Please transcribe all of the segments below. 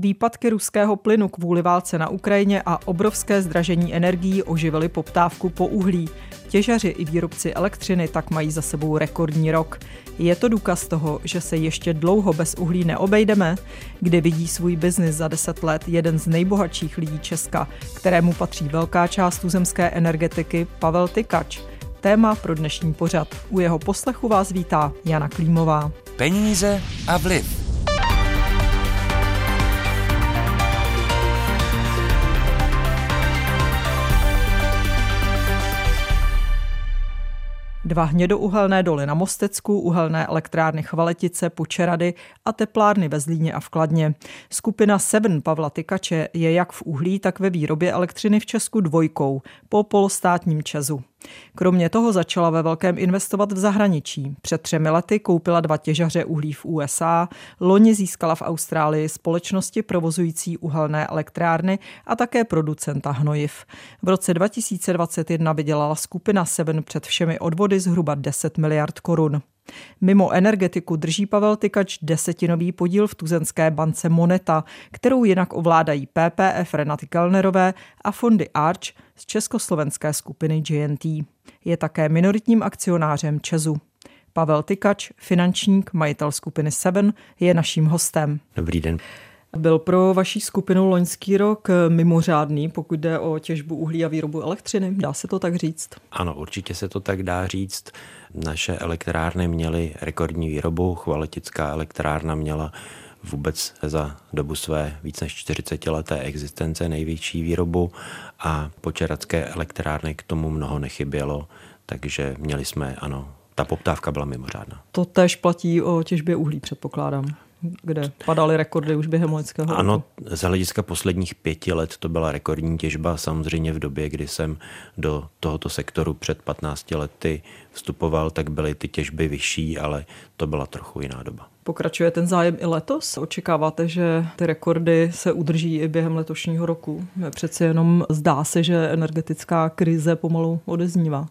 Výpadky ruského plynu kvůli válce na Ukrajině a obrovské zdražení energií oživily poptávku po uhlí. Těžaři i výrobci elektřiny tak mají za sebou rekordní rok. Je to důkaz toho, že se ještě dlouho bez uhlí neobejdeme, kdy vidí svůj biznis za deset let jeden z nejbohatších lidí Česka, kterému patří velká část tuzemské energetiky, Pavel Tykač. Téma pro dnešní pořad. U jeho poslechu vás vítá Jana Klímová. Peníze a vliv. Dva hnědouhelné doly na Mostecku, uhelné elektrárny Chvaletice, Počerady a teplárny ve Zlíně a v Kladně. Skupina Seven Pavla Tykače je jak v uhlí, tak ve výrobě elektřiny v Česku dvojkou po polostátním Česu. Kromě toho začala ve velkém investovat v zahraničí. Před třemi lety koupila dva těžaře uhlí v USA, loni získala v Austrálii společnosti provozující uhelné elektrárny a také producenta hnojiv. V roce 2021 vydělala skupina Seven před všemi odvody zhruba 10 miliard korun. Mimo energetiku drží Pavel Tykač desetinový podíl v tuzenské bance Moneta, kterou jinak ovládají PPF Renaty Kellnerové a fondy Arch z československé skupiny GNT. Je také minoritním akcionářem Česu. Pavel Tykač, finančník, majitel skupiny Seven, je naším hostem. Dobrý den. Byl pro vaší skupinu loňský rok mimořádný, pokud jde o těžbu uhlí a výrobu elektřiny? Dá se to tak říct? Ano, určitě se to tak dá říct. Naše elektrárny měly rekordní výrobu, chvaletická elektrárna měla vůbec za dobu své víc než 40 leté existence největší výrobu a počeradské elektrárny k tomu mnoho nechybělo, takže měli jsme, ano, ta poptávka byla mimořádná. To tež platí o těžbě uhlí, předpokládám kde padaly rekordy už během loňského Ano, z hlediska posledních pěti let to byla rekordní těžba. Samozřejmě v době, kdy jsem do tohoto sektoru před 15 lety vstupoval, tak byly ty těžby vyšší, ale to byla trochu jiná doba. Pokračuje ten zájem i letos? Očekáváte, že ty rekordy se udrží i během letošního roku? Přeci jenom zdá se, že energetická krize pomalu odeznívá.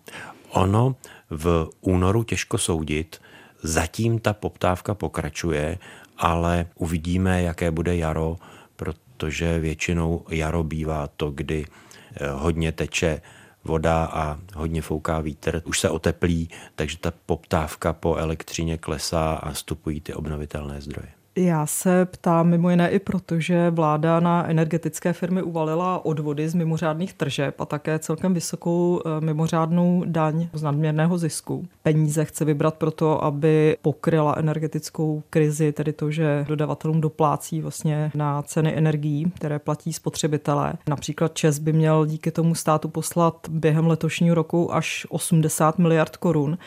Ono v únoru těžko soudit, Zatím ta poptávka pokračuje ale uvidíme, jaké bude jaro, protože většinou jaro bývá to, kdy eh, hodně teče voda a hodně fouká vítr, už se oteplí, takže ta poptávka po elektřině klesá a vstupují ty obnovitelné zdroje. Já se ptám mimo jiné i proto, že vláda na energetické firmy uvalila odvody z mimořádných tržeb a také celkem vysokou eh, mimořádnou daň z nadměrného zisku. Peníze chce vybrat proto, aby pokryla energetickou krizi, tedy to, že dodavatelům doplácí vlastně na ceny energií, které platí spotřebitelé. Například Čes by měl díky tomu státu poslat během letošního roku až 80 miliard korun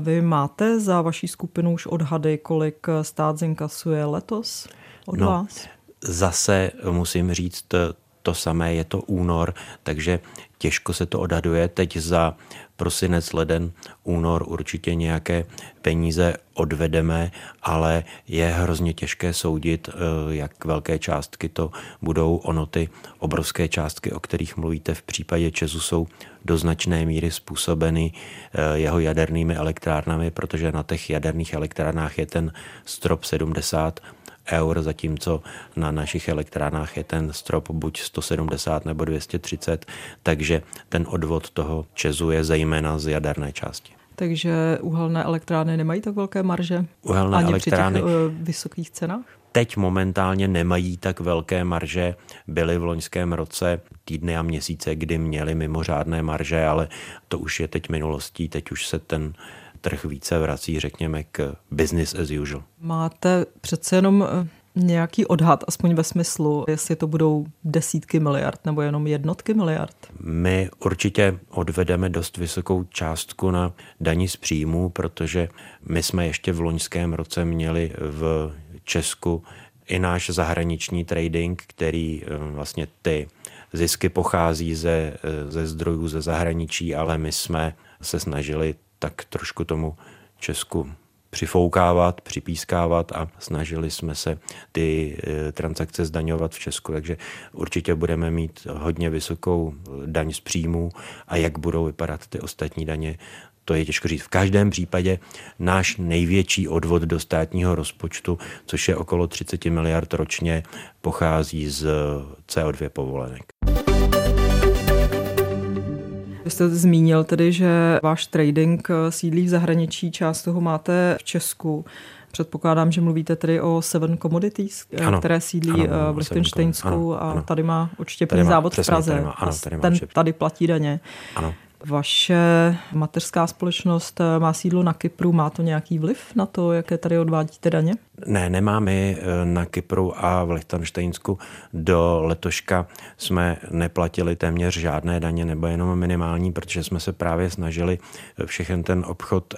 vy máte za vaší skupinu už odhady, kolik stát zinkasuje letos od no, vás? Zase musím říct to samé, je to únor, takže těžko se to odhaduje. Teď za prosinec, leden, únor určitě nějaké peníze odvedeme, ale je hrozně těžké soudit, eh, jak velké částky to budou. Ono ty obrovské částky, o kterých mluvíte v případě Česu, jsou do značné míry způsobeny eh, jeho jadernými elektrárnami, protože na těch jaderných elektrárnách je ten strop 70 eur, zatímco na našich elektrárnách je ten strop buď 170 nebo 230, takže ten odvod toho Česu je zejména z jaderné části. Takže uhelné elektrárny nemají tak velké marže? Uhelné Ani elektrárny při těch uh, vysokých cenách? Teď momentálně nemají tak velké marže. Byly v loňském roce týdny a měsíce, kdy měly mimořádné marže, ale to už je teď minulostí. Teď už se ten trh více vrací, řekněme, k business as usual. Máte přece jenom eh, nějaký odhad, aspoň ve smyslu, jestli to budou desítky miliard nebo jenom jednotky miliard? My určitě odvedeme dost vysokou částku na daní z příjmů, protože my jsme ještě v loňském roce měli v Česku i náš zahraniční trading, který eh, vlastně ty zisky pochází ze, eh, ze zdrojů ze zahraničí, ale my jsme se snažili tak trošku tomu Česku přifoukávat, připískávat a snažili jsme se ty eh, transakce zdaňovat v Česku, takže určitě budeme mít hodně vysokou daň z příjmů a jak budou vypadat ty ostatní daně, to je těžko říct. V každém případě náš největší odvod do státního rozpočtu, což je okolo 30 miliard ročně, pochází z CO2 povolenek. Vy jste zmínil tedy, že váš trading sídlí v zahraničí, část toho máte v Česku. Předpokládám, že mluvíte tedy o Seven Commodities, ano, které sídlí ano, v Lichtensteinsku a ano. tady má odštěpný závod v Praze. Tady má, ano, tady má ten tady platí daně. Ano. Vaše mateřská společnost eh, má sídlo na Kypru. Má to nějaký vliv na to, jaké tady odvádíte daně? Ne, nemáme eh, na Kypru a v Lichtensteinsku. Do letoška jsme neplatili téměř žádné daně nebo jenom minimální, protože jsme se právě snažili všechen ten obchod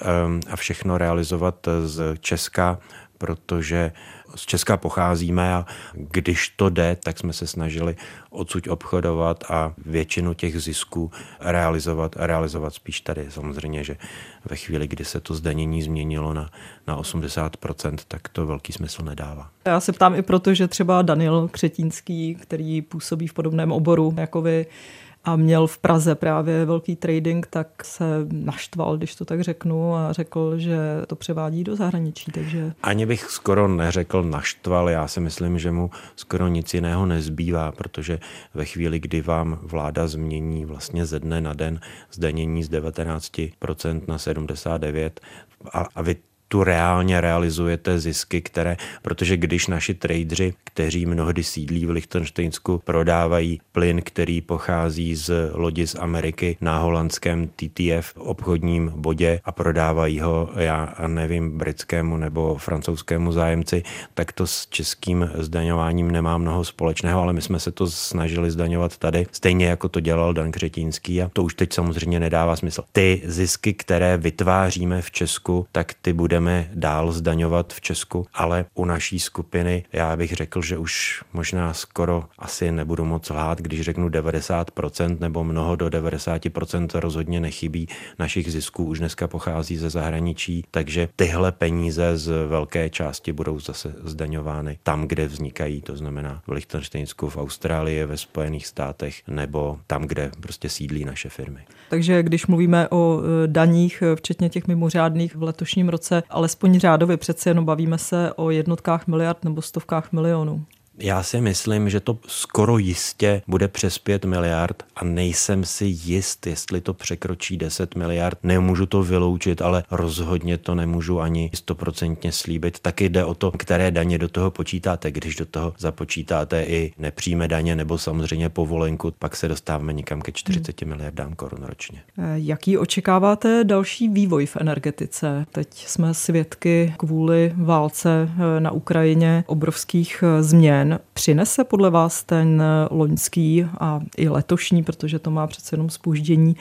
a všechno realizovat z Česka protože z Česka pocházíme a když to jde, tak jsme se snažili odsud obchodovat a většinu těch zisků realizovat a realizovat spíš tady. Samozřejmě, že ve chvíli, kdy se to zdanění změnilo na, na 80%, tak to velký smysl nedává. Já se ptám i proto, že třeba Daniel Křetínský, který působí v podobném oboru jako vy, a měl v Praze právě velký trading, tak se naštval, když to tak řeknu, a řekl, že to převádí do zahraničí. Takže... Ani bych skoro neřekl naštval, já si myslím, že mu skoro nic jiného nezbývá, protože ve chvíli, kdy vám vláda změní vlastně ze dne na den zdanění z 19% na 79% a, a vy tu reálně realizujete zisky, které, protože když naši tradeři, kteří mnohdy sídlí v Lichtensteinsku, prodávají plyn, který pochází z lodi z Ameriky na holandském TTF obchodním bodě a prodávají ho, já nevím, britskému nebo francouzskému zájemci, tak to s českým zdaňováním nemá mnoho společného, ale my jsme se to snažili zdaňovat tady, stejně jako to dělal Dan Křetínský a to už teď samozřejmě nedává smysl. Ty zisky, které vytváříme v Česku, tak ty bude budeme dál zdaňovat v Česku, ale u naší skupiny já bych řekl, že už možná skoro asi nebudu moc lhát, když řeknu 90% nebo mnoho do 90% rozhodně nechybí našich zisků už dneska pochází ze zahraničí, takže tyhle peníze z velké části budou zase zdaňovány tam, kde vznikají, to znamená v Lichtensteinsku, v Austrálii, ve Spojených státech nebo tam, kde prostě sídlí naše firmy. Takže když mluvíme o e, daních, e, včetně těch mimořádných v letošním roce, alespoň řádově přece jenom bavíme se o jednotkách miliard nebo stovkách milionů. Já si myslím, že to skoro jistě bude přes 5 miliard a nejsem si jist, jestli to překročí 10 miliard. Nemůžu to vyloučit, ale rozhodně to nemůžu ani stoprocentně slíbit. Taky jde o to, které daně do toho počítáte. Když do toho započítáte i nepřímé daně nebo samozřejmě povolenku, pak se dostáváme někam ke 40 hmm. miliardám korun ročně. Eh, jaký očekáváte další vývoj v energetice? Teď jsme svědky kvůli válce eh, na Ukrajině obrovských eh, změn změn. Přinese podle vás ten loňský a i letošní, protože to má přece jenom spoždění,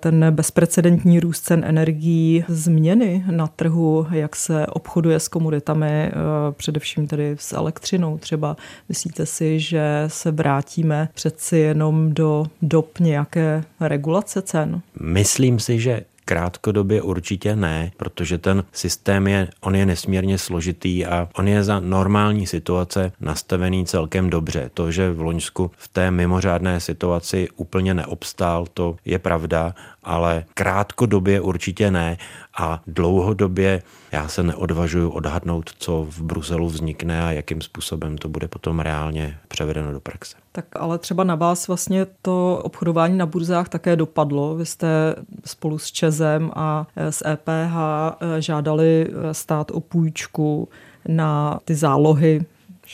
ten bezprecedentní růst cen energií, změny na trhu, jak se obchoduje s komoditami, eh, především tedy s elektřinou třeba. Myslíte si, že se vrátíme přeci jenom do dob nějaké regulace cen? Myslím si, že Krátkodobě určitě ne, protože ten systém je, on je nesmírně složitý a on je za normální situace nastavený celkem dobře. To, že v Loňsku v té mimořádné situaci úplně neobstál, to je pravda, ale krátkodobě určitě ne a dlouhodobě já se neodvažuji odhadnout, co v Bruselu vznikne a jakým způsobem to bude potom reálně převedeno do praxe. Tak ale třeba na vás vlastně to obchodování na burzách také dopadlo. Vy jste spolu s Čezem a s EPH žádali stát o půjčku na ty zálohy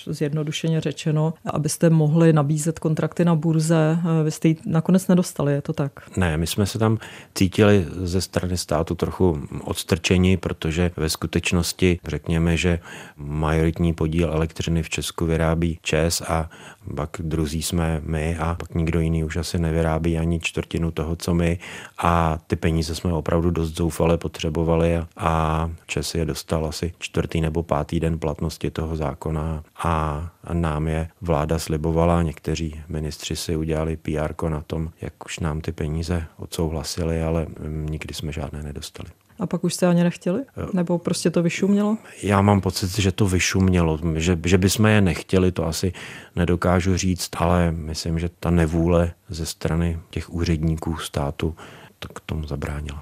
zjednodušeně řečeno, abyste mohli nabízet kontrakty na burze. Vy jste ji nakonec nedostali, je to tak? Ne, my jsme se tam cítili ze strany státu trochu odstrčení, protože ve skutečnosti řekněme, že majoritní podíl elektřiny v Česku vyrábí ČES a pak druzí jsme my a pak nikdo jiný už asi nevyrábí ani čtvrtinu toho, co my a ty peníze jsme opravdu dost zoufale potřebovali a, a ČES je dostal asi čtvrtý nebo pátý den platnosti toho zákona a nám je vláda slibovala, někteří ministři si udělali PR na tom, jak už nám ty peníze odsouhlasili, ale nikdy jsme žádné nedostali. A pak už jste ani nechtěli? Nebo prostě to vyšumělo? Já mám pocit, že to vyšumělo. Že, že bychom je nechtěli, to asi nedokážu říct, ale myslím, že ta nevůle ze strany těch úředníků státu to k tomu zabránila.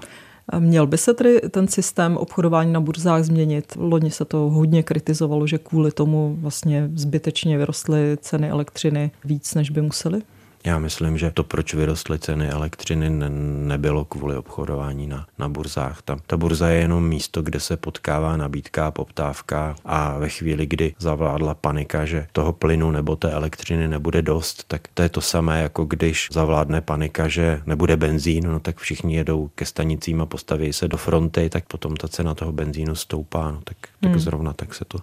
Měl by se tedy ten systém obchodování na burzách změnit? Loni se to hodně kritizovalo, že kvůli tomu vlastně zbytečně vyrostly ceny elektřiny víc, než by museli? Já myslím, že to, proč vyrostly ceny elektřiny, ne, nebylo kvůli obchodování na, na burzách. Ta, ta burza je jenom místo, kde se potkává nabídka a poptávka a ve chvíli, kdy zavládla panika, že toho plynu nebo té elektřiny nebude dost, tak to je to samé, jako když zavládne panika, že nebude benzín, no tak všichni jedou ke stanicím a postaví se do fronty, tak potom ta cena toho benzínu stoupá, no tak, tak hmm. zrovna tak se to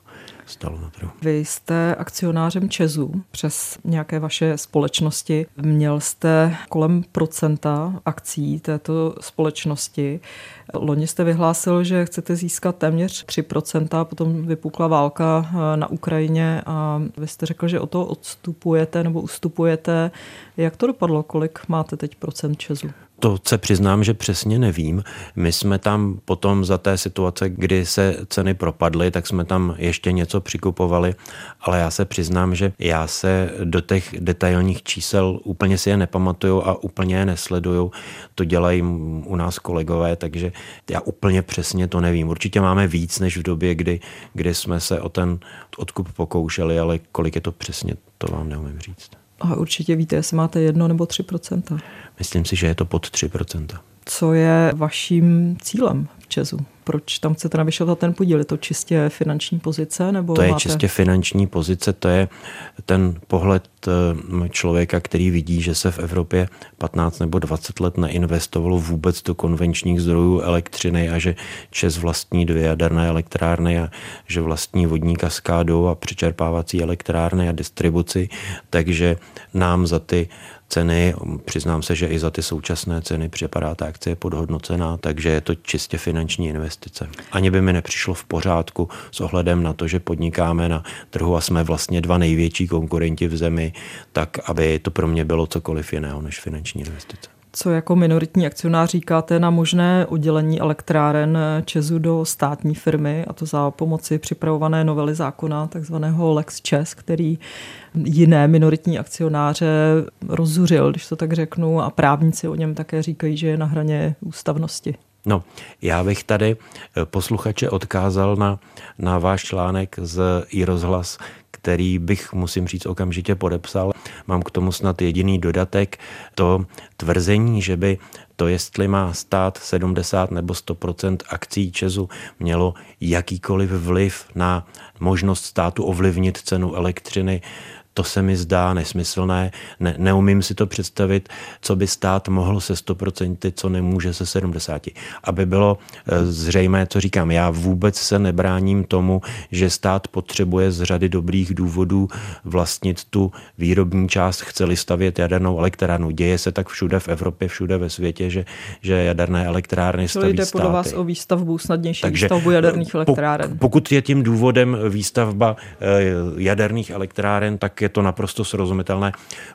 stalo na trhu. Vy jste akcionářem Česu přes nějaké vaše společnosti. Měl jste kolem procenta akcí této společnosti. Loni jste vyhlásil, že chcete získat téměř 3%, potom vypukla válka eh, na Ukrajině a vy jste řekl, že o to odstupujete nebo ustupujete. Jak to dopadlo? Kolik máte teď procent Česu? To se přiznám, že přesně nevím. My jsme tam potom za té situace, kdy se ceny propadly, tak jsme tam ještě něco přikupovali, ale já se přiznám, že já se do těch detailních čísel úplně si je nepamatuju a úplně je nesleduju. To dělají u nás kolegové, takže já úplně přesně to nevím. Určitě máme víc než v době, kdy, kdy jsme se o ten odkup pokoušeli, ale kolik je to přesně, to vám neumím říct. A určitě víte, jestli máte jedno nebo tři procenta. Myslím si, že je to pod 3 procenta. Co je vaším cílem v Česu? Proč tam chcete navyšovat ten podíl? Je to čistě finanční pozice? Nebo to je máte... čistě finanční pozice, to je ten pohled eh, člověka, který vidí, že se v Evropě 15 nebo 20 let neinvestovalo vůbec do konvenčních zdrojů elektřiny a že Čes vlastní dvě jaderné elektrárny a že vlastní vodní kaskádu a přečerpávací elektrárny a distribuci, takže nám za ty ceny. Přiznám se, že i za ty současné ceny připadá ta akcie podhodnocená, takže je to čistě finanční investice. Ani by mi nepřišlo v pořádku s ohledem na to, že podnikáme na trhu a jsme vlastně dva největší konkurenti v zemi, tak aby to pro mě bylo cokoliv jiného než finanční investice. Co jako minoritní akcionář říkáte na možné oddělení elektráren Česu do státní firmy, a to za pomoci připravované novely zákona, takzvaného Lex Čes, který jiné minoritní akcionáře rozzuřil, když to tak řeknu, a právníci o něm také říkají, že je na hraně ústavnosti. No, já bych tady eh, posluchače odkázal na, na váš článek z i rozhlas, který bych, musím říct, okamžitě podepsal. Mám k tomu snad jediný dodatek. To tvrzení, že by to, jestli má stát 70 nebo 100% akcí Česu, mělo jakýkoliv vliv na možnost státu ovlivnit cenu elektřiny, to se mi zdá nesmyslné. Ne, neumím si to představit, co by stát mohl se 100%, co nemůže se 70%. Aby bylo eh, zřejmé, co říkám, já vůbec se nebráním tomu, že stát potřebuje z řady dobrých důvodů vlastnit tu výrobní část, chceli stavět jadernou elektrárnu. Děje se tak všude v Evropě, všude ve světě, že, že jaderné elektrárny staví jde podle vás o výstavbu, snadnější Takže výstavbu jaderných elektráren. Pokud je tím důvodem výstavba eh, jaderných elektráren, tak je to naprosto srozumitelné.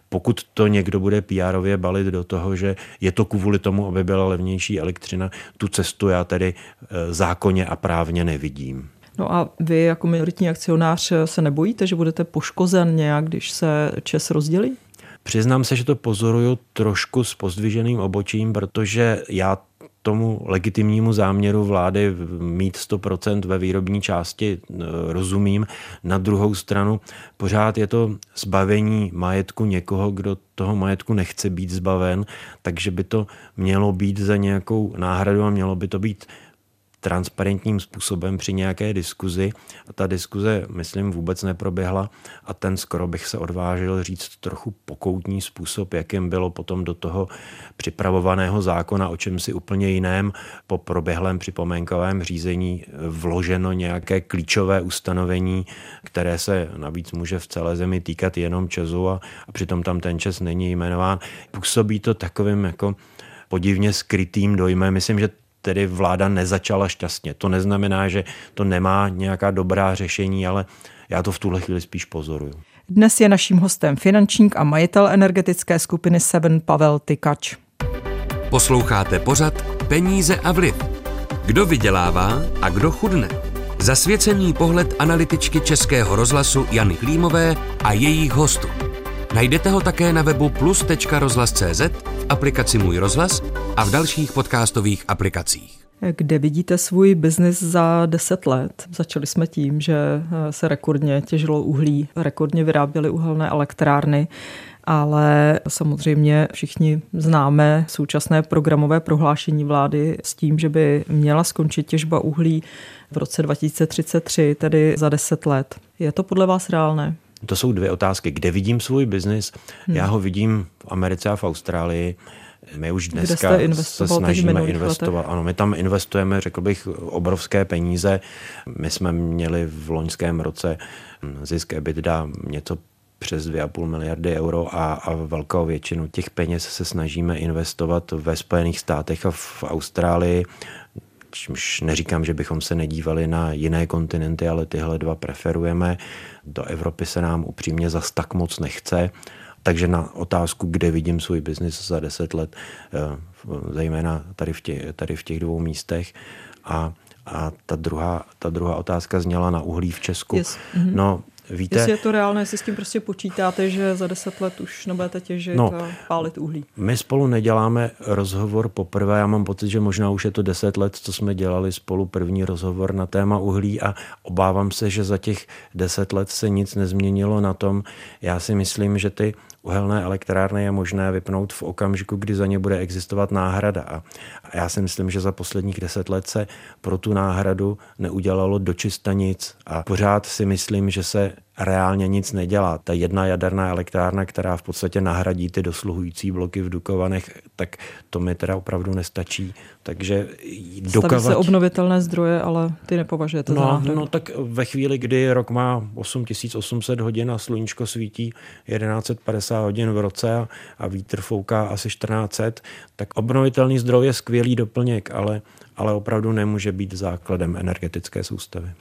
Pokud to někdo bude pr balit do toho, že je to kvůli tomu, aby byla levnější elektřina, tu cestu já tedy e, zákonně a právně nevidím. No a vy jako minoritní akcionář se nebojíte, že budete poškozen nějak, když se ČES rozdělí? Přiznám se, že to pozoruju trošku s pozdviženým obočím, protože já tomu legitimnímu záměru vlády mít 100% ve výrobní části e, rozumím. Na druhou stranu pořád je to zbavení majetku někoho, kdo toho majetku nechce být zbaven, takže by to mělo být za nějakou náhradu a mělo by to být transparentním způsobem při nějaké diskuzi. A ta diskuze, myslím, vůbec neproběhla a ten skoro bych se odvážil říct trochu pokoutní způsob, jakým bylo potom do toho připravovaného zákona o čem si úplně jiném po proběhlém připomenkovém řízení vloženo nějaké klíčové ustanovení, které se navíc může v celé zemi týkat jenom Česu a, a přitom tam ten Čes není jmenován. Působí to takovým jako podivně skrytým dojmem. Myslím, že tedy vláda nezačala šťastně. To neznamená, že to nemá nějaká dobrá řešení, ale já to v tuhle chvíli spíš pozoruju. Dnes je naším hostem finančník a majitel energetické skupiny Seven Pavel Tykač. Posloucháte pořad Peníze a vliv. Kdo vydělává a kdo chudne? Zasvěcený pohled analytičky Českého rozhlasu Jany Klímové a jejich hostů. Najdete ho také na webu plus.rozhlas.cz, v aplikaci Můj rozhlas a v dalších podcastových aplikacích. Kde vidíte svůj biznis za 10 let? Začali jsme tím, že se rekordně těžilo uhlí, rekordně vyráběly uhelné elektrárny ale samozřejmě všichni známe současné programové prohlášení vlády s tím, že by měla skončit těžba uhlí v roce 2033, tedy za 10 let. Je to podle vás reálné? To jsou dvě otázky. Kde vidím svůj biznis? Hmm. Já ho vidím v Americe a v Austrálii. My už dneska se snažíme investovat. Letech? Ano, my tam investujeme, řekl bych, obrovské peníze. My jsme měli v loňském roce zisk EBITDA něco přes 2,5 miliardy euro a, a velkou většinu těch peněz se snažíme investovat ve Spojených státech a v Austrálii. Čímž neříkám, že bychom se nedívali na jiné kontinenty, ale tyhle dva preferujeme. Do Evropy se nám upřímně zas tak moc nechce. Takže na otázku, kde vidím svůj biznis za 10 let, eh, zejména tady v těch, tady v těch dvou místech. A, a ta, druhá, ta druhá otázka zněla na uhlí v Česku. Yes. Mm-hmm. No, Víte, jestli je to reálné, jestli s tím prostě počítáte, že za deset let už nebudete těžit no, a pálit uhlí. My spolu neděláme rozhovor poprvé, já mám pocit, že možná už je to deset let, co jsme dělali spolu první rozhovor na téma uhlí a obávám se, že za těch deset let se nic nezměnilo na tom. Já si myslím, že ty uhelné elektrárny je možné vypnout v okamžiku, kdy za ně bude existovat náhrada. A já si myslím, že za posledních deset let se pro tu náhradu neudělalo dočista nic. A pořád si myslím, že se reálně nic nedělá. Ta jedna jaderná elektrárna, která v podstatě nahradí ty dosluhující bloky v Dukovanech, tak to mi teda opravdu nestačí. Takže dokovat... Staví se obnovitelné zdroje, ale ty nepovažujete no, za náhradu. No tak ve chvíli, kdy rok má 8800 hodin a sluníčko svítí 1150 hodin v roce a, a vítr fouká asi 1400, tak obnovitelný zdroj je skvělý doplněk, ale, ale opravdu nemůže být základem energetické soustavy.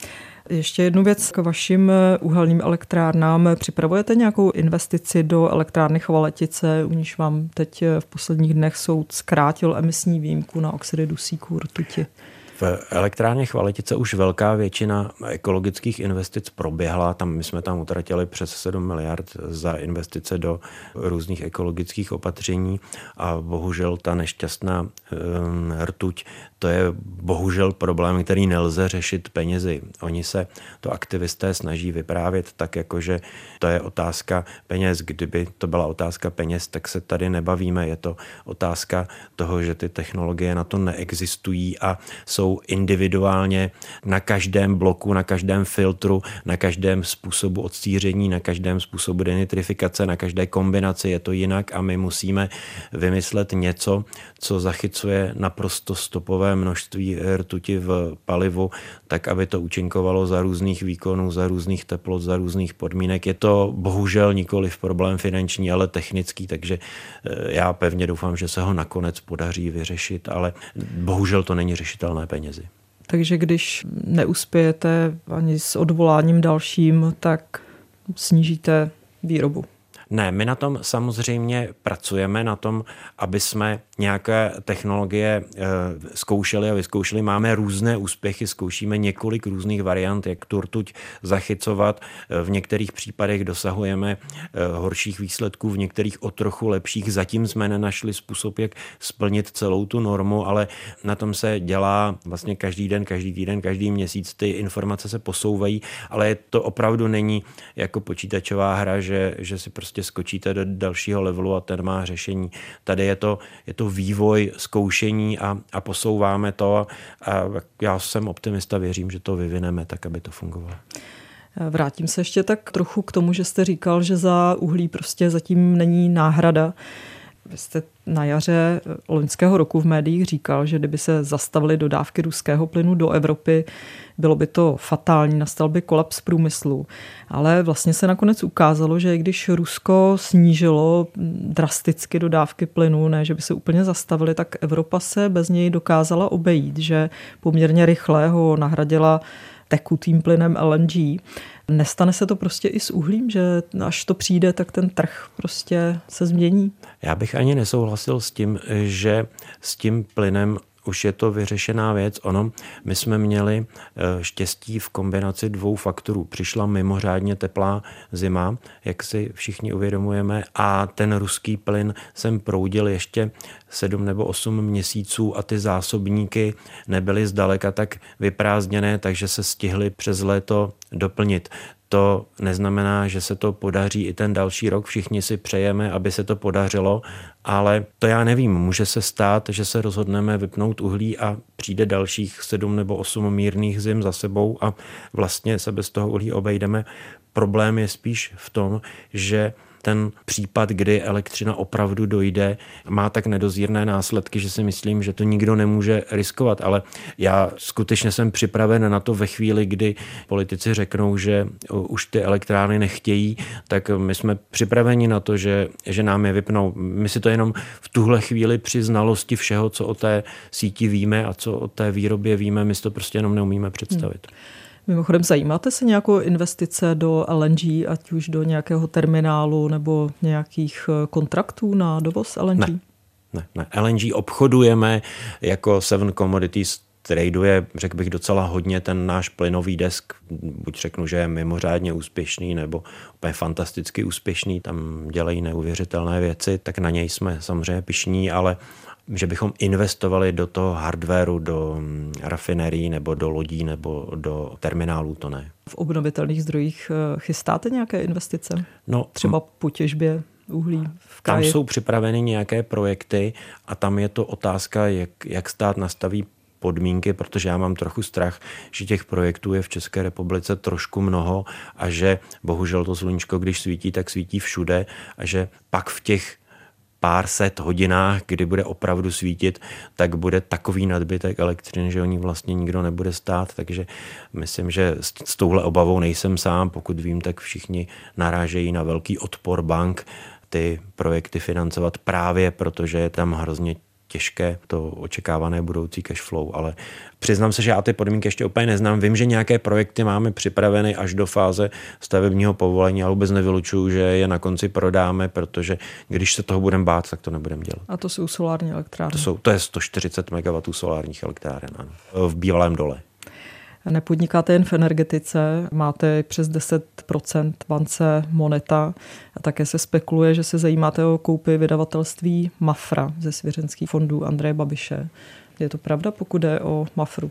Ještě jednu věc k vašim eh, uhelným elektrárnám. Připravujete nějakou investici do elektrárny Chvaletice, u níž vám teď eh, v posledních dnech soud zkrátil emisní výjimku na oxidy dusíku rtuti? V elektrárně Chvaletice už velká většina ekologických investic proběhla. Tam my jsme tam utratili přes 7 miliard za investice do různých ekologických opatření a bohužel ta nešťastná um, rtuť, to je bohužel problém, který nelze řešit penězi. Oni se to aktivisté snaží vyprávět tak, jako že to je otázka peněz. Kdyby to byla otázka peněz, tak se tady nebavíme. Je to otázka toho, že ty technologie na to neexistují a jsou jsou individuálně na každém bloku, na každém filtru, na každém způsobu odstíření, na každém způsobu denitrifikace, na každé kombinaci je to jinak a my musíme vymyslet něco, co zachycuje naprosto stopové množství rtuti v palivu, tak aby to účinkovalo za různých výkonů, za různých teplot, za různých podmínek. Je to bohužel nikoli v problém finanční, ale technický, takže eh, já pevně doufám, že se ho nakonec podaří vyřešit, ale bohužel to není řešitelné peníze penězi. Takže když neuspějete ani s odvoláním dalším, tak snížíte výrobu. Ne, my na tom samozřejmě pracujeme, na tom, aby jsme nějaké technologie eh, zkoušeli a vyzkoušeli. Máme různé úspěchy, zkoušíme několik různých variant, jak tu rtuť zachycovat. Eh, v některých případech dosahujeme eh, horších výsledků, v některých o trochu lepších. Zatím jsme nenašli způsob, jak splnit celou tu normu, ale na tom se dělá vlastně každý den, každý týden, každý měsíc. Ty informace se posouvají, ale to opravdu není jako počítačová hra, že, že si prostě skočíte do dalšího levelu a ten má řešení. Tady je to, je to vývoj, zkoušení a, a posouváme to a já jsem optimista, věřím, že to vyvineme tak, aby to fungovalo. Vrátím se ještě tak trochu k tomu, že jste říkal, že za uhlí prostě zatím není náhrada. Vy jste na jaře loňského roku v médiích říkal, že kdyby se zastavily dodávky ruského plynu do Evropy, bylo by to fatální, nastal by kolaps průmyslu. Ale vlastně se nakonec ukázalo, že i když Rusko snížilo drasticky dodávky plynu, ne, že by se úplně zastavili, tak Evropa se bez něj dokázala obejít, že poměrně rychle ho nahradila tekutým plynem LNG. Nestane se to prostě i s uhlím, že až to přijde, tak ten trh prostě se změní? Já bych ani nesouhlasil s tím, že s tím plynem už je to vyřešená věc. Ono, my jsme měli eh, štěstí v kombinaci dvou faktorů. Přišla mimořádně teplá zima, jak si všichni uvědomujeme, a ten ruský plyn sem proudil ještě sedm nebo osm měsíců a ty zásobníky nebyly zdaleka tak vyprázdněné, takže se stihly přes léto doplnit to neznamená, že se to podaří i ten další rok. Všichni si přejeme, aby se to podařilo, ale to já nevím. Může se stát, že se rozhodneme vypnout uhlí a přijde dalších sedm nebo osm mírných zim za sebou a vlastně se bez toho uhlí obejdeme. Problém je spíš v tom, že ten případ, kdy elektřina opravdu dojde, má tak nedozírné následky, že si myslím, že to nikdo nemůže riskovat. Ale já skutečně jsem připraven na to ve chvíli, kdy politici řeknou, že už ty elektrárny nechtějí, tak my jsme připraveni na to, že, že nám je vypnou. My si to jenom v tuhle chvíli při znalosti všeho, co o té síti víme a co o té výrobě víme, my si to prostě jenom neumíme představit. Hmm. Mimochodem, zajímáte se nějakou investice do LNG, ať už do nějakého terminálu nebo nějakých eh, kontraktů na dovoz LNG? Ne, ne, ne. LNG obchodujeme jako Seven Commodities traduje, řekl bych, docela hodně ten náš plynový desk. Buď řeknu, že je mimořádně úspěšný, nebo úplně fantasticky úspěšný, tam dělají neuvěřitelné věci, tak na něj jsme samozřejmě pišní, ale že bychom investovali do toho hardwareu, do mm, rafinerií nebo do lodí nebo do terminálů, to ne. V obnovitelných zdrojích eh, chystáte nějaké investice? No, Třeba po těžbě uhlí v kraji? Tam jsou připraveny nějaké projekty a tam je to otázka, jak, jak stát nastaví podmínky, protože já mám trochu strach, že těch projektů je v České republice trošku mnoho a že bohužel to sluníčko, když svítí, tak svítí všude a že pak v těch pár set hodinách, kdy bude opravdu svítit, tak bude takový nadbytek elektřiny, že o ní vlastně nikdo nebude stát, takže myslím, že s, s touhle obavou nejsem sám, pokud vím, tak všichni narážejí na velký odpor bank ty projekty financovat právě protože je tam hrozně těžké to očekávané budoucí cash flow, ale přiznám se, že já ty podmínky ještě úplně neznám. Vím, že nějaké projekty máme připraveny až do fáze stavebního povolení, ale vůbec nevylučuju, že je na konci prodáme, protože když se toho budeme bát, tak to nebudeme dělat. A to jsou solární elektrárny? To, jsou, to je 140 MW solárních elektráren ano. v bývalém dole. Nepodnikáte jen v energetice, máte přes 10% bance Moneta a také se spekuluje, že se zajímáte o koupy vydavatelství Mafra ze svěřenských fondů Andreje Babiše. Je to pravda, pokud jde o Mafru?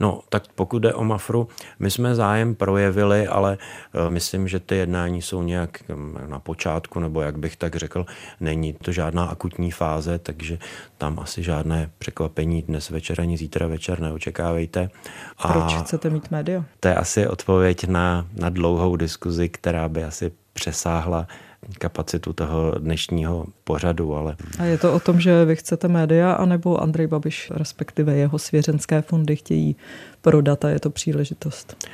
No, tak pokud jde o Mafru, my jsme zájem projevili, ale eh, myslím, že ty jednání jsou nějak hm, na počátku, nebo jak bych tak řekl, není to žádná akutní fáze, takže tam asi žádné překvapení dnes večer ani zítra večer neočekávejte. A Proč chcete mít média? To je asi odpověď na, na dlouhou diskuzi, která by asi přesáhla kapacitu toho dnešního pořadu. Ale... A je to o tom, že vy chcete média, anebo Andrej Babiš, respektive jeho svěřenské fondy chtějí prodat a je to příležitost?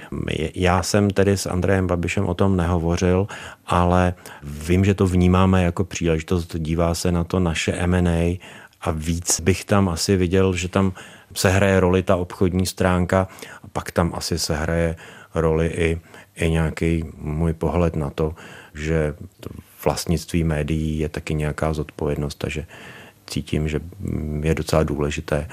Já jsem tedy s Andrejem Babišem o tom nehovořil, ale vím, že to vnímáme jako příležitost, dívá se na to naše M&A a víc bych tam asi viděl, že tam se hraje roli ta obchodní stránka a pak tam asi se hraje roli i, i nějaký můj pohled na to, že to vlastnictví médií je taky nějaká zodpovědnost, takže cítím, že je docela důležité,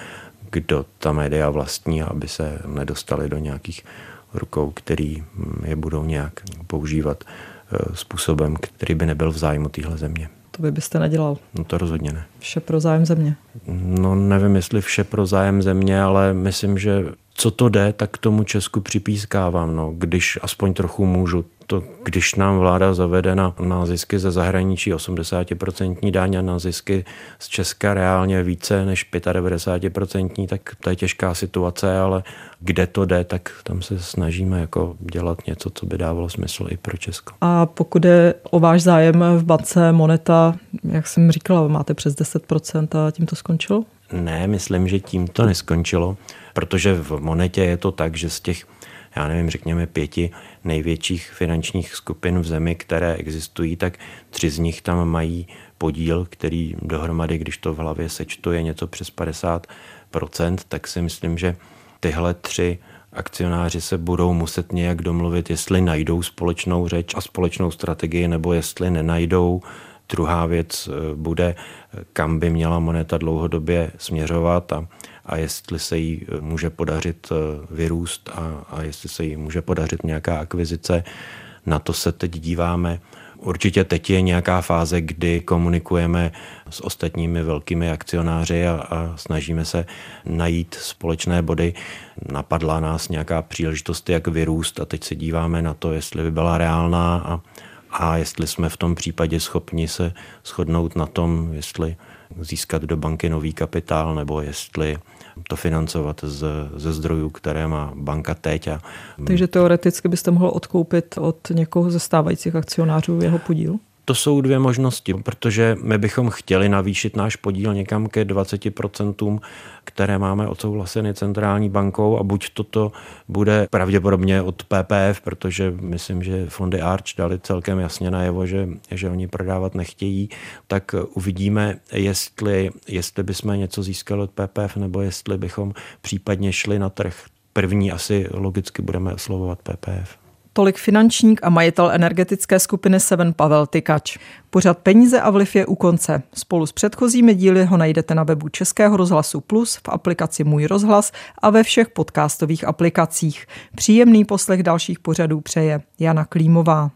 kdo ta média vlastní, aby se nedostali do nějakých rukou, který je budou nějak používat eh, způsobem, který by nebyl v zájmu téhle země. To by byste nedělal. No to rozhodně ne. Vše pro zájem země. No nevím, jestli vše pro zájem země, ale myslím, že co to jde, tak k tomu Česku připískávám, no, když aspoň trochu můžu to, když nám vláda zavede na, na zisky ze zahraničí 80% daň a na zisky z Česka reálně více než 95%, tak to je těžká situace, ale kde to jde, tak tam se snažíme jako dělat něco, co by dávalo smysl i pro Česko. A pokud je o váš zájem v bance Moneta, jak jsem říkala, máte přes 10% a tím to skončilo? Ne, myslím, že tím to neskončilo, protože v Monetě je to tak, že z těch já nevím, řekněme pěti největších finančních skupin v zemi, které existují, tak tři z nich tam mají podíl, který dohromady, když to v hlavě sečtu, je něco přes 50%, tak si myslím, že tyhle tři akcionáři se budou muset nějak domluvit, jestli najdou společnou řeč a společnou strategii, nebo jestli nenajdou. Druhá věc eh, bude, kam by měla moneta dlouhodobě směřovat a a jestli se jí může podařit vyrůst a, a jestli se jí může podařit nějaká akvizice. Na to se teď díváme. Určitě teď je nějaká fáze, kdy komunikujeme s ostatními velkými akcionáři a, a snažíme se najít společné body. Napadla nás nějaká příležitost, jak vyrůst a teď se díváme na to, jestli by byla reálná a, a jestli jsme v tom případě schopni se shodnout na tom, jestli získat do banky nový kapitál nebo jestli to financovat z, ze zdrojů, které má banka teď. A... Takže teoreticky byste mohl odkoupit od někoho ze stávajících akcionářů jeho podíl? To jsou dvě možnosti, protože my bychom chtěli navýšit náš podíl někam ke 20%, které máme odsouhlaseny centrální bankou a buď toto bude pravděpodobně od PPF, protože myslím, že fondy Arch dali celkem jasně najevo, že, že oni prodávat nechtějí, tak uvidíme, jestli, jestli bychom něco získali od PPF nebo jestli bychom případně šli na trh. První asi logicky budeme oslovovat PPF. Tolik finančník a majitel energetické skupiny Seven Pavel Tykač. Pořad Peníze a vliv je u konce. Spolu s předchozími díly ho najdete na webu Českého rozhlasu Plus, v aplikaci Můj rozhlas a ve všech podcastových aplikacích. Příjemný poslech dalších pořadů přeje Jana Klímová.